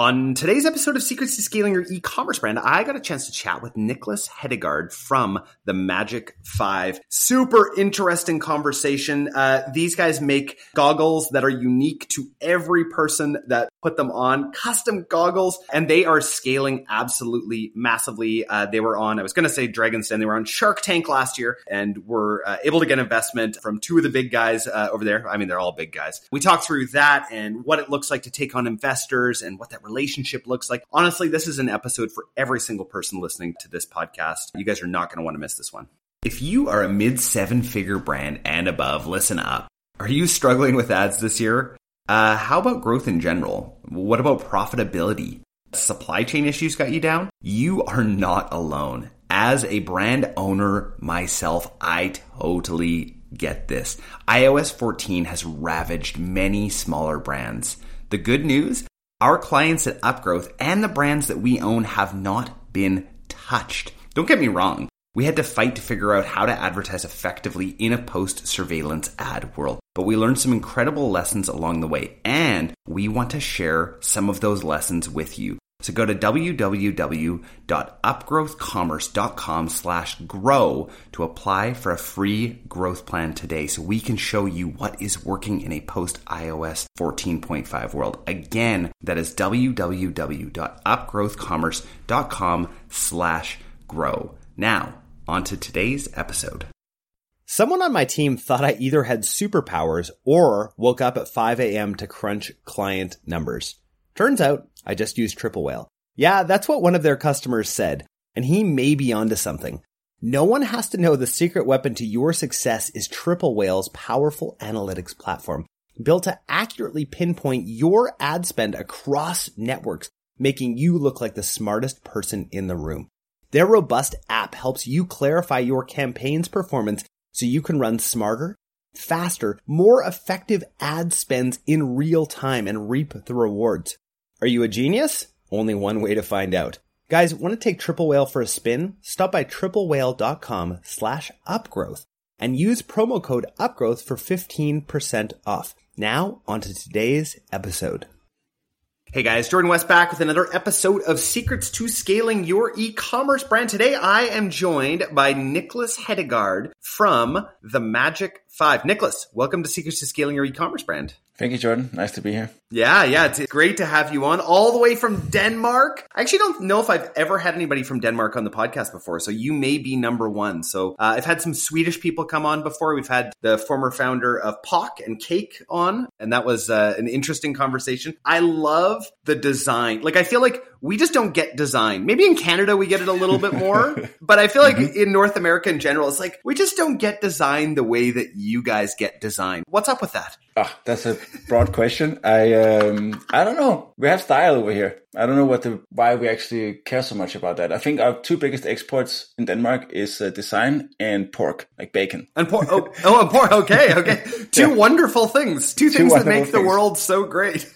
On today's episode of Secrets to Scaling Your E-commerce Brand, I got a chance to chat with Niklas Hedegaard from the Magic Five. Super interesting conversation. Uh, these guys make goggles that are unique to every person that put them on, custom goggles, and they are scaling absolutely massively. Uh, they were on, I was going to say Dragon's Den, they were on Shark Tank last year and were uh, able to get investment from two of the big guys uh, over there. I mean, they're all big guys. We talked through that and what it looks like to take on investors and what that relationship looks like. Honestly, this is an episode for every single person listening to this podcast. You guys are not going to want to miss this one. If you are a mid seven figure brand and above, listen up. Are you struggling with ads this year? Uh, how about growth in general? What about profitability? Supply chain issues got you down? You are not alone. As a brand owner myself, I totally get this. iOS 14 has ravaged many smaller brands. The good news our clients at Upgrowth and the brands that we own have not been touched. Don't get me wrong. We had to fight to figure out how to advertise effectively in a post surveillance ad world, but we learned some incredible lessons along the way, and we want to share some of those lessons with you. So go to www.upgrowthcommerce.com slash grow to apply for a free growth plan today so we can show you what is working in a post iOS 14.5 world. Again, that is www.upgrowthcommerce.com slash grow. Now, on to today's episode. Someone on my team thought I either had superpowers or woke up at 5 a.m. to crunch client numbers. Turns out I just used Triple Whale. Yeah, that's what one of their customers said, and he may be onto something. No one has to know the secret weapon to your success is Triple Whale's powerful analytics platform, built to accurately pinpoint your ad spend across networks, making you look like the smartest person in the room. Their robust app helps you clarify your campaign's performance so you can run smarter, faster, more effective ad spends in real time and reap the rewards. Are you a genius? Only one way to find out. Guys, want to take Triple Whale for a spin? Stop by triplewhale.com slash upgrowth and use promo code upgrowth for 15% off. Now, on to today's episode. Hey guys, Jordan West back with another episode of Secrets to Scaling Your E-commerce Brand. Today I am joined by Niklas Hedegaard from the Magic Five. Niklas, welcome to Secrets to Scaling Your E-commerce Brand. Thank you, Jordan. Nice to be here. Yeah, yeah, it's great to have you on all the way from Denmark. I actually don't know if I've ever had anybody from Denmark on the podcast before, so you may be number one. So uh, I've had some Swedish people come on before. We've had the former founder of POC and Cake on, and that was uh, an interesting conversation. I love the design. Like, I feel like we just don't get design. Maybe in Canada we get it a little bit more, but I feel like mm-hmm. in North America in general, it's like we just don't get design the way that you guys get design. What's up with that? Ah, that's a broad question. I um, I don't know. We have style over here. I don't know what the why we actually care so much about that. I think our two biggest exports in Denmark is uh, design and pork, like bacon. And pork. Oh, oh, and pork. Okay, okay. Two yeah. wonderful things. Two, two things that make things. the world so great.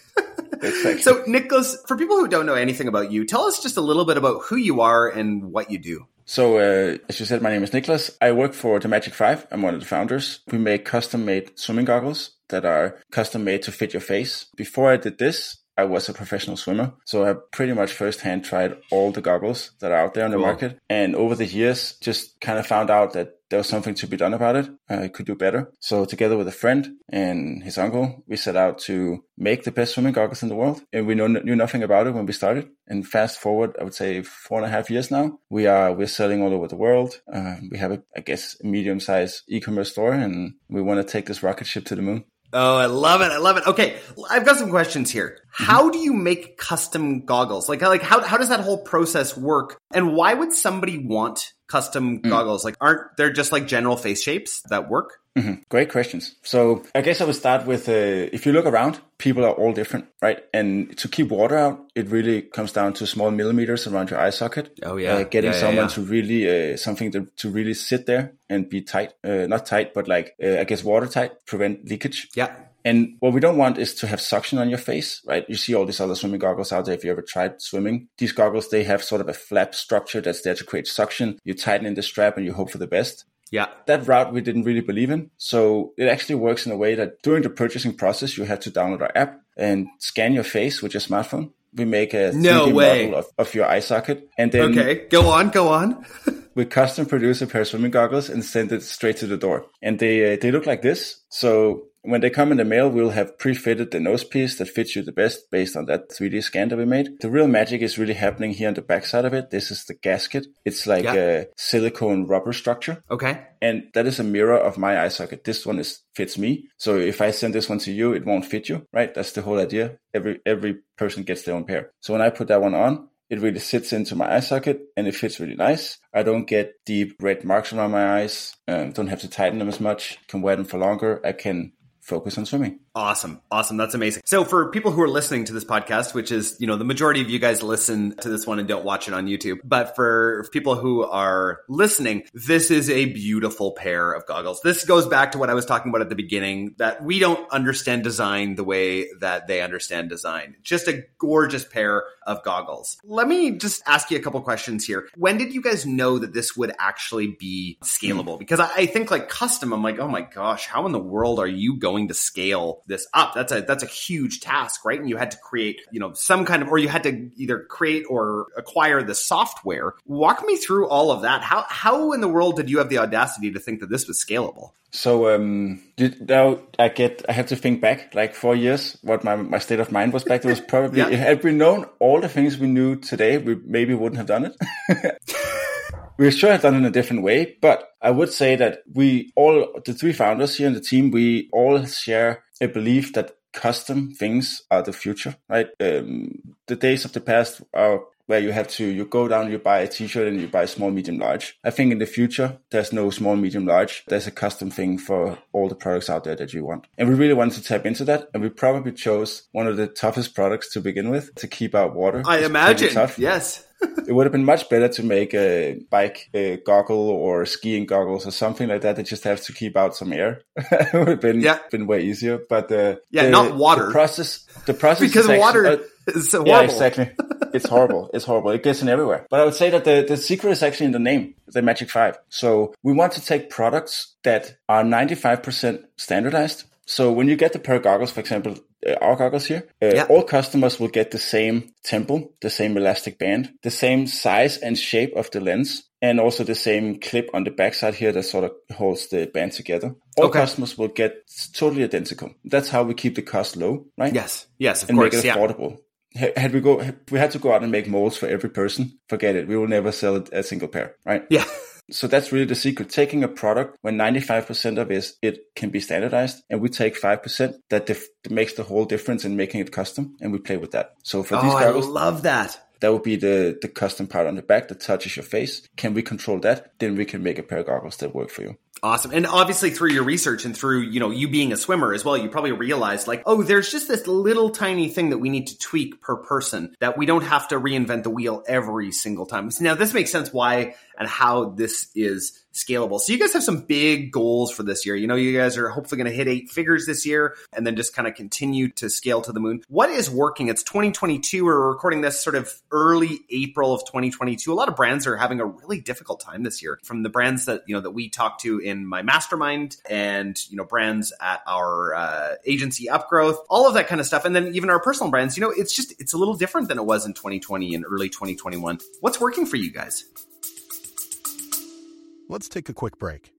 exactly. So, Niklas, for people who don't know anything about you, tell us just a little bit about who you are and what you do. So, uh, as you said, my name is Niklas. I work for the Magic Five. I'm one of the founders. We make custom made swimming goggles that are custom made to fit your face. Before I did this, I was a professional swimmer. So I pretty much firsthand tried all the goggles that are out there on the market. And over the years, just kind of found out that there was something to be done about it. I could do better. So together with a friend and his uncle, we set out to make the best swimming goggles in the world. And we knew, knew nothing about it when we started. And fast forward, I would say four and a half years now, we are, we're selling all over the world. Uh, we have a, I guess, a medium sized e-commerce store and we want to take this rocket ship to the moon. Oh, I love it. I love it. Okay. I've got some questions here. Mm-hmm. How do you make custom goggles? Like, like how, how does that whole process work? And why would somebody want custom mm. goggles? Like, aren't there just like general face shapes that work? Mm-hmm. Great questions. So I guess I would start with, uh, if you look around, people are all different, right? And to keep water out, it really comes down to small millimeters around your eye socket. Oh yeah. Uh, getting yeah, someone yeah. to really, uh, something to, to really sit there and be tight, uh, not tight, but like, uh, I guess watertight, prevent leakage. Yeah. And what we don't want is to have suction on your face, right? You see all these other swimming goggles out there. If you ever tried swimming, these goggles, they have sort of a flap structure that's there to create suction. You tighten in the strap and you hope for the best. Yeah. That route we didn't really believe in. So it actually works in a way that during the purchasing process, you had to download our app and scan your face with your smartphone We make a No 3D way. model of, of your eye socket, and then Okay, go on, go on. we custom produce a pair of swimming goggles and send it straight to the door. And they uh, they look like this. So when they come in the mail, we'll have pre-fitted the nose piece that fits you the best based on that 3D scan that we made. The real magic is really happening here on the back side of it. This is the gasket. It's like Yeah. a silicone rubber structure. Okay. And that is a mirror of my eye socket. This one is fits me. So if I send this one to you, it won't fit you, right? That's the whole idea. Every every person gets their own pair. So when I put that one on, it really sits into my eye socket and it fits really nice. I don't get deep red marks around my eyes. Um, don't have to tighten them as much. Can wear them for longer. I can focus on swimming. Awesome. Awesome. That's amazing. So for people who are listening to this podcast, which is, you know, the majority of you guys listen to this one and don't watch it on YouTube, but for people who are listening, this is a beautiful pair of goggles. This goes back to what I was talking about at the beginning that we don't understand design the way that they understand design. Just a gorgeous pair of goggles. Let me just ask you a couple questions here. When did you guys know that this would actually be scalable? Because I, think like custom, I'm like, oh my gosh, how in the world are you going to scale this up? That's a that's a huge task, right? And you had to create, you know, some kind of or you had to either create or acquire the software. Walk me through all of that. How how in the world did you have the audacity to think that this was scalable? So um, did, now I get I have to think back like four years what my, my state of mind was back. It was probably Yeah. had we known all the things we knew today, we maybe wouldn't have done it. we should have done it in a different way, but I would say that we all the three founders here in the team we all share a belief that custom things are the future. Right, um, the days of the past are where you have to you go down you buy a t-shirt and you buy small medium large i think in the future there's no small medium large there's a custom thing for all the products out there that you want and we really wanted to tap into that and we probably chose one of the toughest products to begin with to keep out water I It's imagine. Yes. It would have been much better to make a bike a goggle or skiing goggles or something like that that just have to keep out some air it would have been Yeah. been way easier but uh, Yeah, the- not water. the process the process because is actually- water uh, is so yeah, exactly. It's horrible. It's horrible. It gets in everywhere. But I would say that the, the secret is actually in the name, the Magic Five. So we want to take products that are 95% standardized. So when you get the pair of goggles, for example, our goggles here, uh, Yeah. all customers will get the same temple, the same elastic band, the same size and shape of the lens, and also the same clip on the backside here that sort of holds the band together. All Okay. customers will get totally identical. That's how we keep the cost low, right? Yes. Yes, of and course. make it affordable. Ha- Had we go, we had to go out and make molds for every person. Forget it. We will never sell a single pair, right? Yeah. So that's really the secret. Taking a product when 95% of it, it can be standardized and we take 5% that, dif- makes the whole difference in making it custom and we play with that. So for these Oh, I love that. that would be the, the custom part on the back that touches your face. Can we control that? Then we can make a pair of goggles that work for you. Awesome. And obviously through your research and through, you know, you being a swimmer as well, you probably realized like, oh, there's just this little tiny thing that we need to tweak per person that we don't have to reinvent the wheel every single time. So now this makes sense why and how this is scalable. So you guys have some big goals for this year. You know, you guys are hopefully going to hit eight figures this year and then just kind of continue to scale to the moon. What is working? It's 2022. We're recording this sort of early April of 2022. A lot of brands are having a really difficult time this year from the brands that, you know, that we talk to in my mastermind and, you know, brands at our uh, agency upgrowth, all of that kind of stuff. And then even our personal brands, you know, it's just, it's a little different than it was in 2020 and early 2021. What's working for you guys? Let's take a quick break.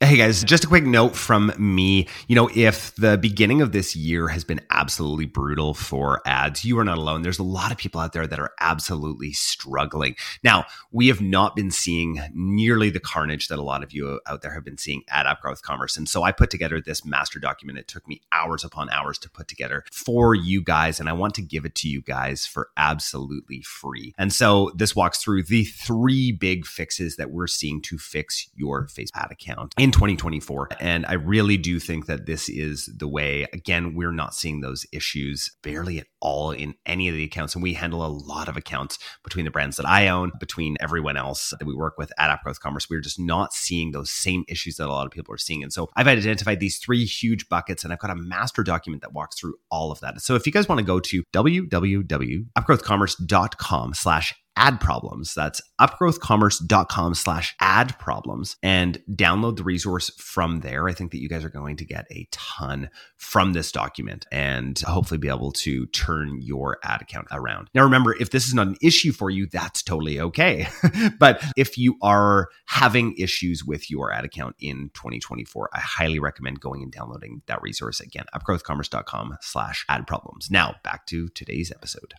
Hey guys, just a quick note from me. You know, if the beginning of this year has been absolutely brutal for ads, you are not alone. There's a lot of people out there that are absolutely struggling. Now, we have not been seeing nearly the carnage that a lot of you out there have been seeing at Upgrowth Commerce. And so I put together this master document. It took me hours upon hours to put together for you guys. And I want to give it to you guys for absolutely free. And so this walks through the three big fixes that we're seeing to fix your Facebook ad account in 2024. And I really do think that this is the way. Again, we're not seeing those issues barely at all in any of the accounts. And we handle a lot of accounts between the brands that I own, between everyone else that we work with at Upgrowth Commerce. We're just not seeing those same issues that a lot of people are seeing. And so I've identified these three huge buckets and I've got a master document that walks through all of that. So if you guys want to go to www.upgrowthcommerce.com slash ad problems. That's upgrowthcommerce.com slash ad problems and download the resource from there. I think that you guys are going to get a ton from this document and hopefully be able to turn your ad account around. Now, remember, if this is not an issue for you, that's totally okay. but if you are having issues with your ad account in 2024, I highly recommend going and downloading that resource again, upgrowthcommerce.com slash ad problems. Now back to today's episode.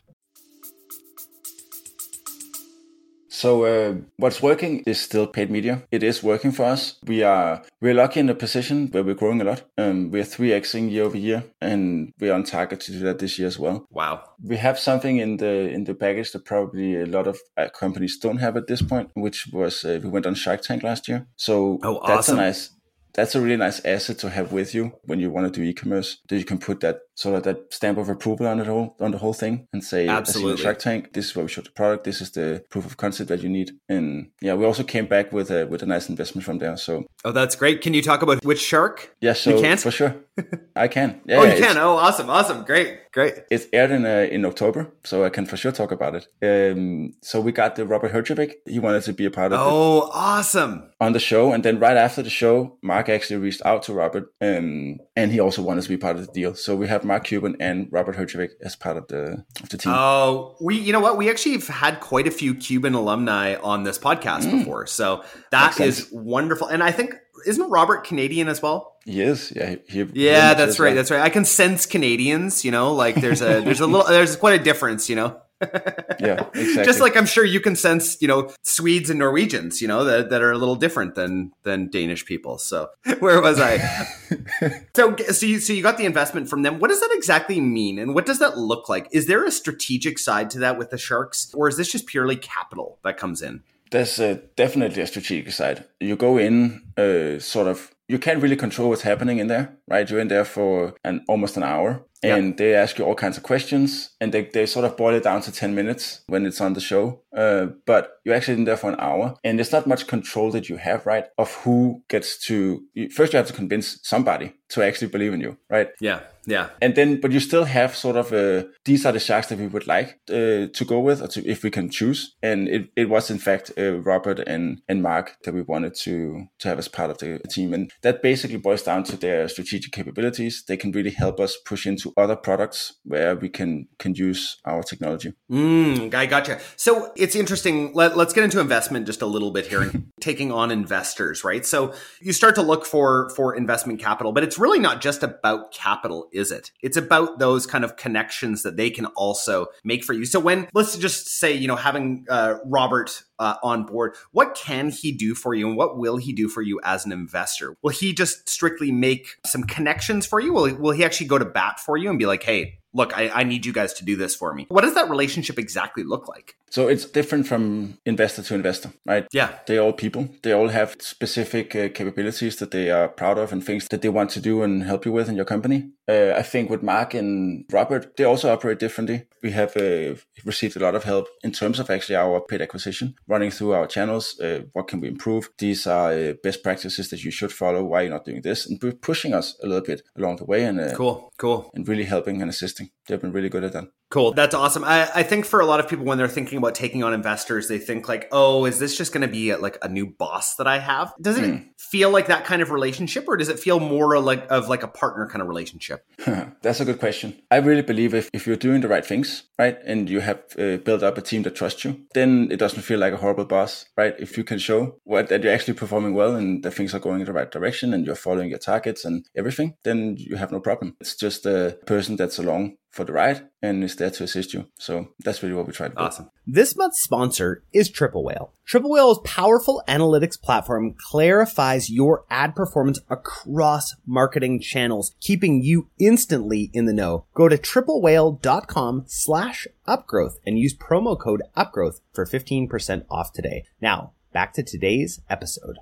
So uh, what's working is still paid media. It is working for us. We are we're lucky in a position where we're growing a lot. Um, we're three xing year over year, and we're on target to do that this year as well. Wow. We have something in the in the package that probably a lot of uh, companies don't have at this point, which was uh, we went on Shark Tank last year. So oh, that's a nice that's a really nice asset to have with you when you want to do e-commerce. That you can put that sort of that stamp of approval on the whole on the whole thing and say, absolutely, Shark Tank. This is where we showed the product. This is the proof of concept that you need. And yeah, we also came back with a with a nice investment from there. So oh, that's great. Can you talk about which shark? Yeah, so you can for sure. I can. Yeah, oh, you can. Oh, awesome, awesome, great, great. It's aired in uh, in October, so I can for sure talk about it. Um, so we got the Robert Herjavec. He wanted to be a part of. Oh, it awesome! On the show, and then right after the show, Mark actually reached out to Robert, um, and he also wanted to be part of the deal. So we have Mark Cuban and Robert Herjavec as part of the of the team. Oh, we you know what? We actually have had quite a few Cuban alumni on this podcast mm. before, so that Makes is sense. wonderful. And I think isn't Robert Canadian as well? He is. Yeah. He, he yeah, that's right. That. That's right. I can sense Canadians. You know, like there's a there's a little there's quite a difference. You know. Yeah, exactly. Just like I'm sure you can sense, you know, Swedes and Norwegians, you know, that, that are a little different than than Danish people. So where was I? so so you so you got the investment from them. What does that exactly mean, and what does that look like? Is there a strategic side to that with the Sharks, or is this just purely capital that comes in? There's uh, definitely a strategic side. You go in uh, sort of you can't really control what's happening in there, right? You're in there for an almost an hour and yeah. they ask you all kinds of questions and they, they sort of boil it down to 10 minutes when it's on the show. Uh, but you're actually in there for an hour and there's not much control that you have, right? Of who gets to, first you have to convince somebody to actually believe in you, right? Yeah. Yeah. And then, but you still have sort of a, these are the sharks that we would like uh, to go with, or to, if we can choose. And it, it was in fact uh, Robert and, and Mark that we wanted to, to have as part of the team. And that basically boils down to their strategic capabilities. They can really help us push into other products where we can, can use our technology. Mm, I gotcha. So it's interesting. Let, let's get into investment just a little bit here and taking on investors, right? So you start to look for, for investment capital, but it's really not just about capital is it? It's about those kind of connections that they can also make for you. So when let's just say, you know, having uh, Robert uh, on board, what can he do for you and what will he do for you as an investor? Will he just strictly make some connections for you? Will he, will he actually go to bat for you and be like, hey, look, I, I, need you guys to do this for me. What does that relationship exactly look like? So it's different from investor to investor, right? Yeah. They're all people. They all have specific uh, capabilities that they are proud of and things that they want to do and help you with in your company. Uh, I think with Mark and Robert, they also operate differently. We have uh, received a lot of help in terms of actually our paid acquisition, running through our channels. Uh, what can we improve? These are uh, best practices that you should follow. Why you're not doing this? And pushing us a little bit along the way and uh, cool, cool, and really helping and assisting. They've been really good at that. Cool. That's awesome. I, I think for a lot of people, when they're thinking about taking on investors, they think like, oh, is this just going to be a, like a new boss that I have? Does it mm. feel like that kind of relationship or does it feel more like of like a partner kind of relationship? That's a good question. I really believe if, if you're doing the right things, right, and you have uh, built up a team that trusts you, then it doesn't feel like a horrible boss, right? If you can show what, that you're actually performing well and that things are going in the right direction and you're following your targets and everything, then you have no problem. It's just a person that's along for the ride and is there to assist you. So that's really what we try to do. Awesome. This month's sponsor is Triple Whale. Triple Whale's powerful analytics platform clarifies your ad performance across marketing channels, keeping you instantly in the know. Go to triplewhale.com slash upgrowth and use promo code upgrowth for 15% off today. Now, back to today's episode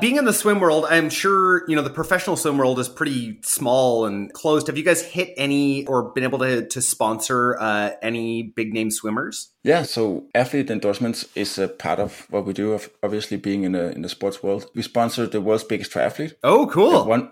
being in the swim world, I'm sure, you know, the professional swim world is pretty small and closed. Have you guys hit any or been able to, to sponsor uh, any big name swimmers? Yeah, so athlete endorsements is a part of what we do. Of obviously being in the in the sports world, we sponsor the world's biggest triathlete. Oh, cool! One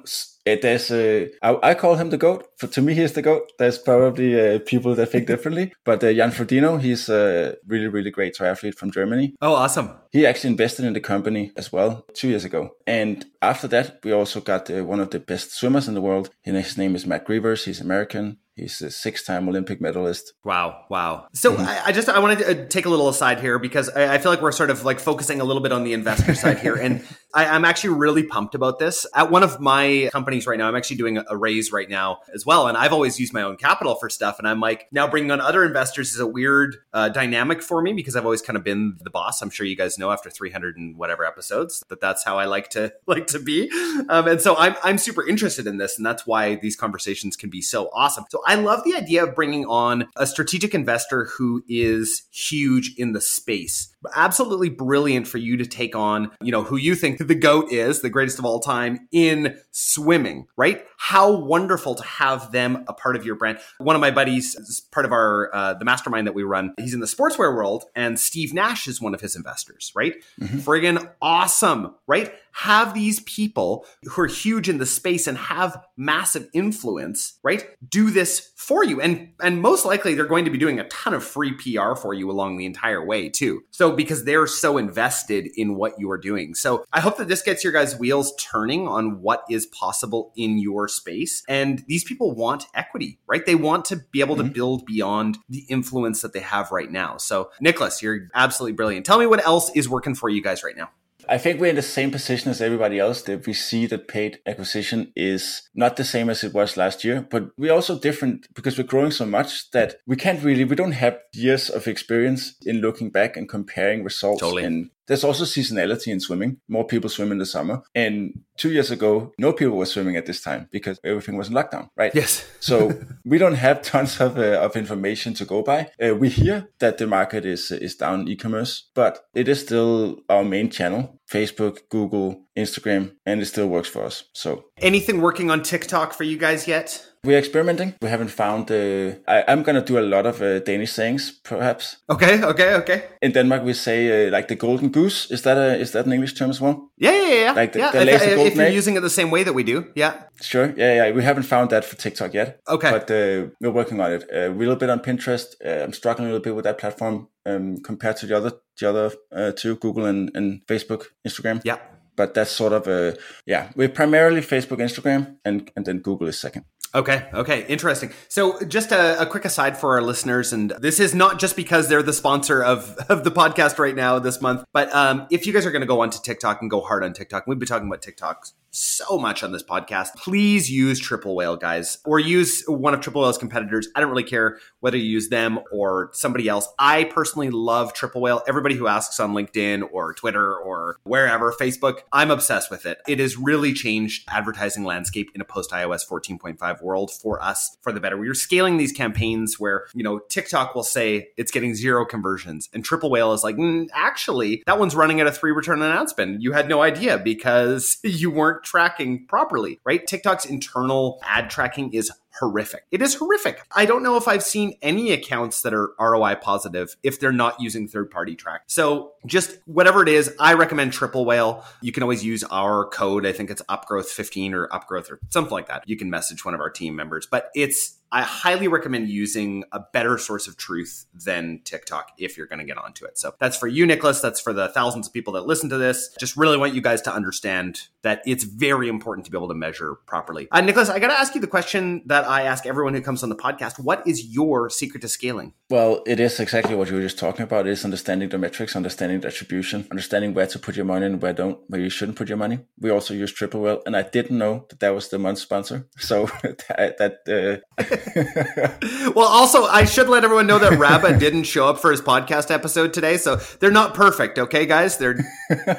Uh, there's uh, I, I, call him the goat. For to me, he's the goat. There's probably uh, people that think differently, but uh, Jan Frodeno, he's a really really great triathlete from Germany. Oh, awesome! He actually invested in the company as well two years ago, and after that, we also got uh, one of the best swimmers in the world. His name is Matt Grevers. He's American. He's a six-time Olympic medalist. Wow, wow. So mm-hmm. I, I, just I wanted to uh, take a little aside here because I, I, feel like we're sort of like focusing a little bit on the investor side here, and I, am actually really pumped about this. At one of my companies right now, I'm actually doing a raise right now as well, and I've always used my own capital for stuff, and I'm like now bringing on other investors is a weird uh, dynamic for me because I've always kind of been the boss. I'm sure you guys know after 300 and whatever episodes that that's how I like to like to be, um, and so I'm I'm super interested in this, and that's why these conversations can be so awesome. So I love the idea of bringing on a strategic investor who is huge in the space. Absolutely brilliant for you to take on, you know, who you think the GOAT is, the greatest of all time in swimming, right? How wonderful to have them a part of your brand. One of my buddies is part of our, uh, the mastermind that we run. He's in the sportswear world and Steve Nash is one of his investors, right? Mm-hmm. Friggin' awesome, right? have these people who are huge in the space and have massive influence, right? Do this for you. And and most likely they're going to be doing a ton of free PR for you along the entire way too. So because they're so invested in what you are doing. So I hope that this gets your guys' wheels turning on what is possible in your space. And these people want equity, right? They want to be able mm-hmm. to build beyond the influence that they have right now. So Niklas, you're absolutely brilliant. Tell me what else is working for you guys right now. I think we're in the same position as everybody else that we see that paid acquisition is not the same as it was last year, but we're also different because we're growing so much that we can't really, we don't have years of experience in looking back and comparing results totally. and there's also seasonality in swimming. More people swim in the summer. And two years ago, no people were swimming at this time because everything was in lockdown, right? Yes. so we don't have tons of, uh, of information to go by. Uh, we hear that the market is, is down e-commerce, but it is still our main channel. Facebook, Google, Instagram, and it still works for us. So anything working on TikTok for you guys yet? We're experimenting. We haven't found. Uh, I, am gonna do a lot of uh, Danish sayings, perhaps. Okay, okay, okay. In Denmark, we say uh, like the golden goose. Is that a is that an English term as well? Yeah, yeah, yeah. Like the, yeah. the if, if, if you're using it the same way that we do, yeah. Sure. Yeah, yeah. We haven't found that for TikTok yet. Okay. But uh, we're working on it. Uh, a little bit on Pinterest. Uh, I'm struggling a little bit with that platform um, compared to the other the other two, Google and, and Facebook, Instagram. Yeah but that's sort of a yeah we're primarily facebook instagram and and then google is second Okay. Okay. Interesting. So, just a, a, quick aside for our listeners, and this is not just because they're the sponsor of, of the podcast right now this month, but um, if you guys are going to go onto TikTok and go hard on TikTok, we've been talking about TikTok so much on this podcast. Please use Triple Whale, guys, or use one of Triple Whale's competitors. I don't really care whether you use them or somebody else. I personally love Triple Whale. Everybody who asks on LinkedIn or Twitter or wherever, Facebook, I'm obsessed with it. It has really changed advertising landscape in a post iOS 14.5 world for us for the better. We are scaling these campaigns where, you know, TikTok will say it's getting zero conversions and Triple Whale is like, mm, actually, that one's running at a three return spend. You had no idea because you weren't tracking properly, right? TikTok's internal ad tracking is horrific. It is horrific. I don't know if I've seen any accounts that are ROI positive if they're not using third party track. So just whatever it is, I recommend Triple Whale. You can always use our code. I think it's Upgrowth15 or Upgrowth or something like that. You can message one of our team members, but it's I highly recommend using a better source of truth than TikTok if you're going to get onto it. So that's for you, Niklas. That's for the thousands of people that listen to this. Just really want you guys to understand that it's very important to be able to measure properly. Uh, Niklas, I got to ask you the question that I ask everyone who comes on the podcast. What is your secret to scaling? Well, it is exactly what you were just talking about. It is understanding the metrics, understanding the attribution, understanding where to put your money and where don't, where you shouldn't put your money. We also use Triple Whale, and I didn't know that that was the month sponsor. So that, that uh, well, also, I should let everyone know that Rabba didn't show up for his podcast episode today, so they're not perfect, okay, guys? They're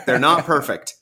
they're not perfect.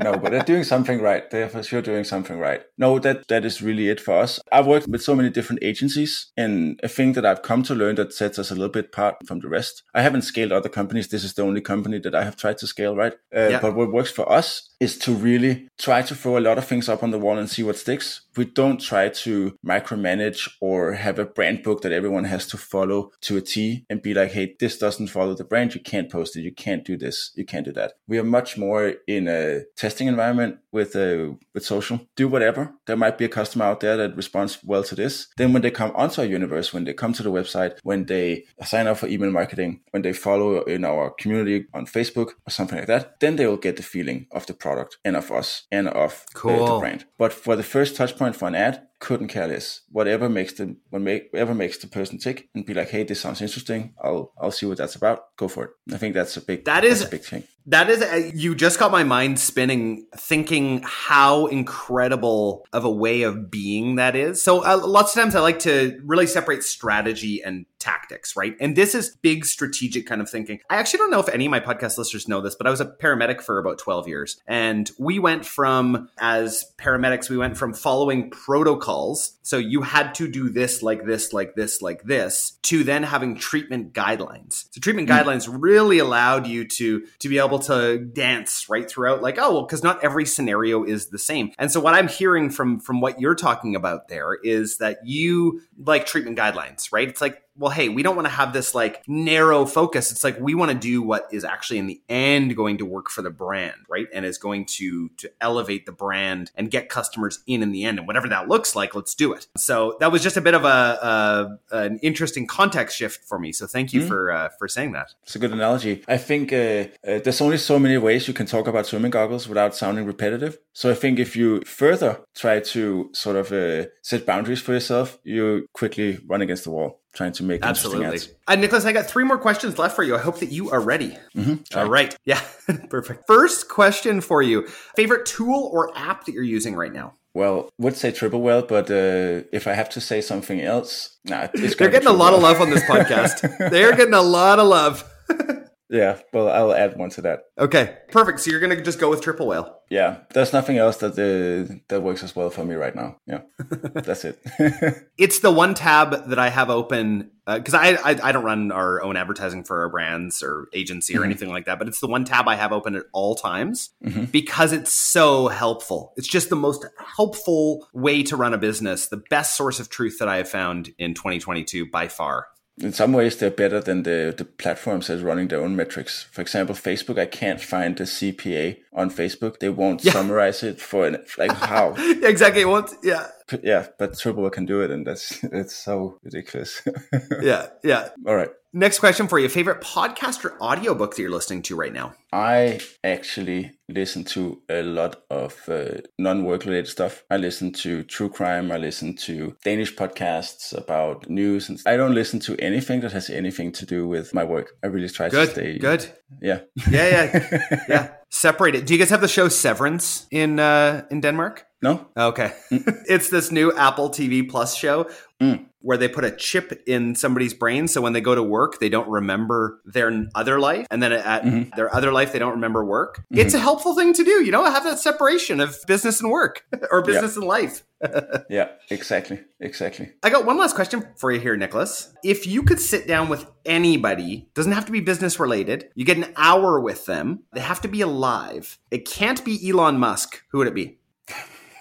no, but they're doing something right. They're for sure doing something right. No, that that is really it for us. I've worked with so many different agencies, and a thing that I've come to learn that sets us a little bit apart from the rest. I haven't scaled other companies. This is the only company that I have tried to scale, right? Uh, yeah. But what works for us is to really try to throw a lot of things up on the wall and see what sticks. We don't try to micromanage or have a brand book that everyone has to follow to a T and be like, hey, this doesn't follow the brand. You can't post it. You can't do this. You can't do that. We are much more in a testing environment with uh, with social. Do whatever. There might be a customer out there that responds well to this. Then when they come onto our universe, when they come to the website, when they sign up for email marketing, when they follow in our community on Facebook or something like that, then they will get the feeling of the product and of us and of uh, the brand. But for the first touch point for an ad, couldn't care less. Whatever makes the whatever makes the person tick and be like, hey, this sounds interesting. I'll I'll see what that's about. Go for it. I think that's a big That is- a big thing. That is, uh, you just got my mind spinning, thinking how incredible of a way of being that is. So, uh, lots of times I like to really separate strategy and tactics, right? And this is big strategic kind of thinking. I actually don't know if any of my podcast listeners know this, but I was a paramedic for about 12 years. And we went from, as paramedics, we went from following protocols. So you had to do this, like this, like this, like this, to then having treatment guidelines. So treatment hmm. guidelines really allowed you to, to be able to dance right throughout, like, oh, well, because not every scenario is the same. And so what I'm hearing from, from what you're talking about there is that you like treatment guidelines, right? It's like, well, hey, we don't want to have this like narrow focus. It's like we want to do what is actually in the end going to work for the brand, right? And is going to to elevate the brand and get customers in in the end. And whatever that looks like, let's do it. So that was just a bit of a, a an interesting context shift for me. So thank you for uh, for saying that. It's a good analogy. I think uh, uh, there's only so many ways you can talk about swimming goggles without sounding repetitive. So I think if you further try to sort of uh, set boundaries for yourself, you quickly run against the wall trying to make Absolutely. interesting Uh, Niklas, I got three more questions left for you. I hope that you are ready. ads. All right. Yeah, perfect. First question for you Favorite tool or app that you're using right now? Well, would say Triple Whale, but uh, if I have to say something else, nah, it's They're getting a lot of love on this podcast. They're getting a lot of love. Yeah, well, I'll add one to that. Okay, perfect. So you're going to just go with Triple Whale. Yeah, there's nothing else that uh, that works as well for me right now. Yeah, that's it. It's the one tab that I have open uh, because I, I I don't run our own advertising for our brands or agency or mm-hmm. anything like that, but it's the one tab I have open at all times mm-hmm. because it's so helpful. It's just the most helpful way to run a business, the best source of truth that I have found in 2022 by far. In some ways they're better than the, the platforms that's running their own metrics. For example, Facebook, I can't find the CPA on Facebook. They won't summarize it for an, like how. exactly. Well, yeah, yeah, but Triple can do it, and that's it's so ridiculous. yeah, yeah. All right. Next question for you: Favorite podcast or audiobook that you're listening to right now? I actually listen to a lot of uh, non-work related stuff. I listen to true crime. I listen to Danish podcasts about news, and I don't listen to anything that has anything to do with my work. I really try Good, to stay. good. Yeah. Yeah, yeah, yeah. Separate it. Do you guys have the show Severance in uh, in Denmark? No. Okay. Mm. it's this new Apple TV Plus show mm. where they put a chip in somebody's brain. So when they go to work, they don't remember their other life. And then at mm-hmm. their other life, they don't remember work. Mm-hmm. It's a helpful thing to do. You know, have that separation of business and work or business and life. Yeah. Exactly. Exactly. I got one last question for you here, Niklas. If you could sit down with anybody, doesn't have to be business related, you get an hour with them, they have to be alive. It can't be Elon Musk. Who would it be?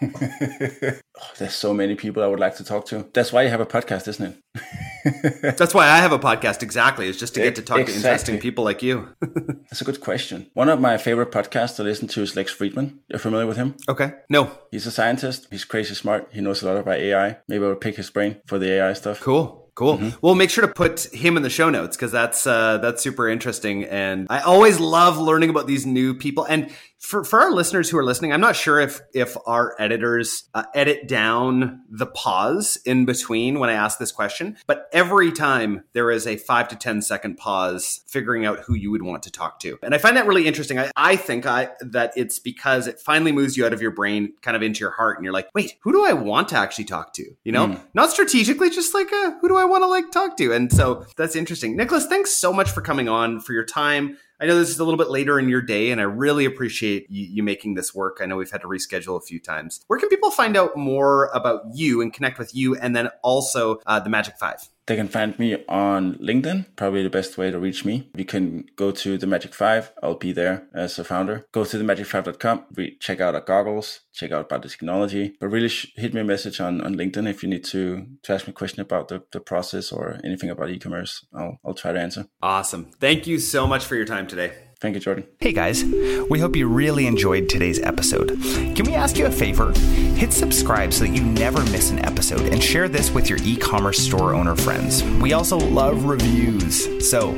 Oh, there's so many people I would like to talk to. That's why you have a podcast, isn't it? That's why I have a podcast exactly, is just to get to talk to interesting people like you. That's a good question. One of my favorite podcasts to listen to is Lex Fridman. You're familiar with him? okay. No. He's a scientist. He's crazy smart. He knows a lot about AI. Maybe I would pick his brain for the AI stuff. Cool. Cool. Mm-hmm. Well, make sure to put him in the show notes because that's uh, that's super interesting, and I always love learning about these new people. And for for our listeners who are listening, I'm not sure if if our editors uh, edit down the pause in between when I ask this question, but every time there is a five to ten second pause, figuring out who you would want to talk to, and I find that really interesting. I, I think I that it's because it finally moves you out of your brain, kind of into your heart, and you're like, wait, who do I want to actually talk to? You know, not strategically, just like uh, who do I want to like talk to? And so that's interesting. Niklas, thanks so much for coming on for your time. I know this is a little bit later in your day, and I really appreciate you, you making this work. I know we've had to reschedule a few times. Where can people find out more about you and connect with you, and then also uh, the Magic Five? They can find me on LinkedIn, probably the best way to reach me. You can go to the Magic Five. I'll be there as a founder. Go to themagic5.com, re- check out our goggles, check out about the technology. But really sh- hit me a message on, on LinkedIn if you need to, to ask me a question about the, the process or anything about e-commerce. I'll, I'll try to answer. Awesome. Thank you so much for your time today. Thank you, Jordan. Hey guys, we hope you really enjoyed today's episode. Can we ask you a favor? Hit subscribe so that you never miss an episode and share this with your e commerce store owner friends. We also love reviews. So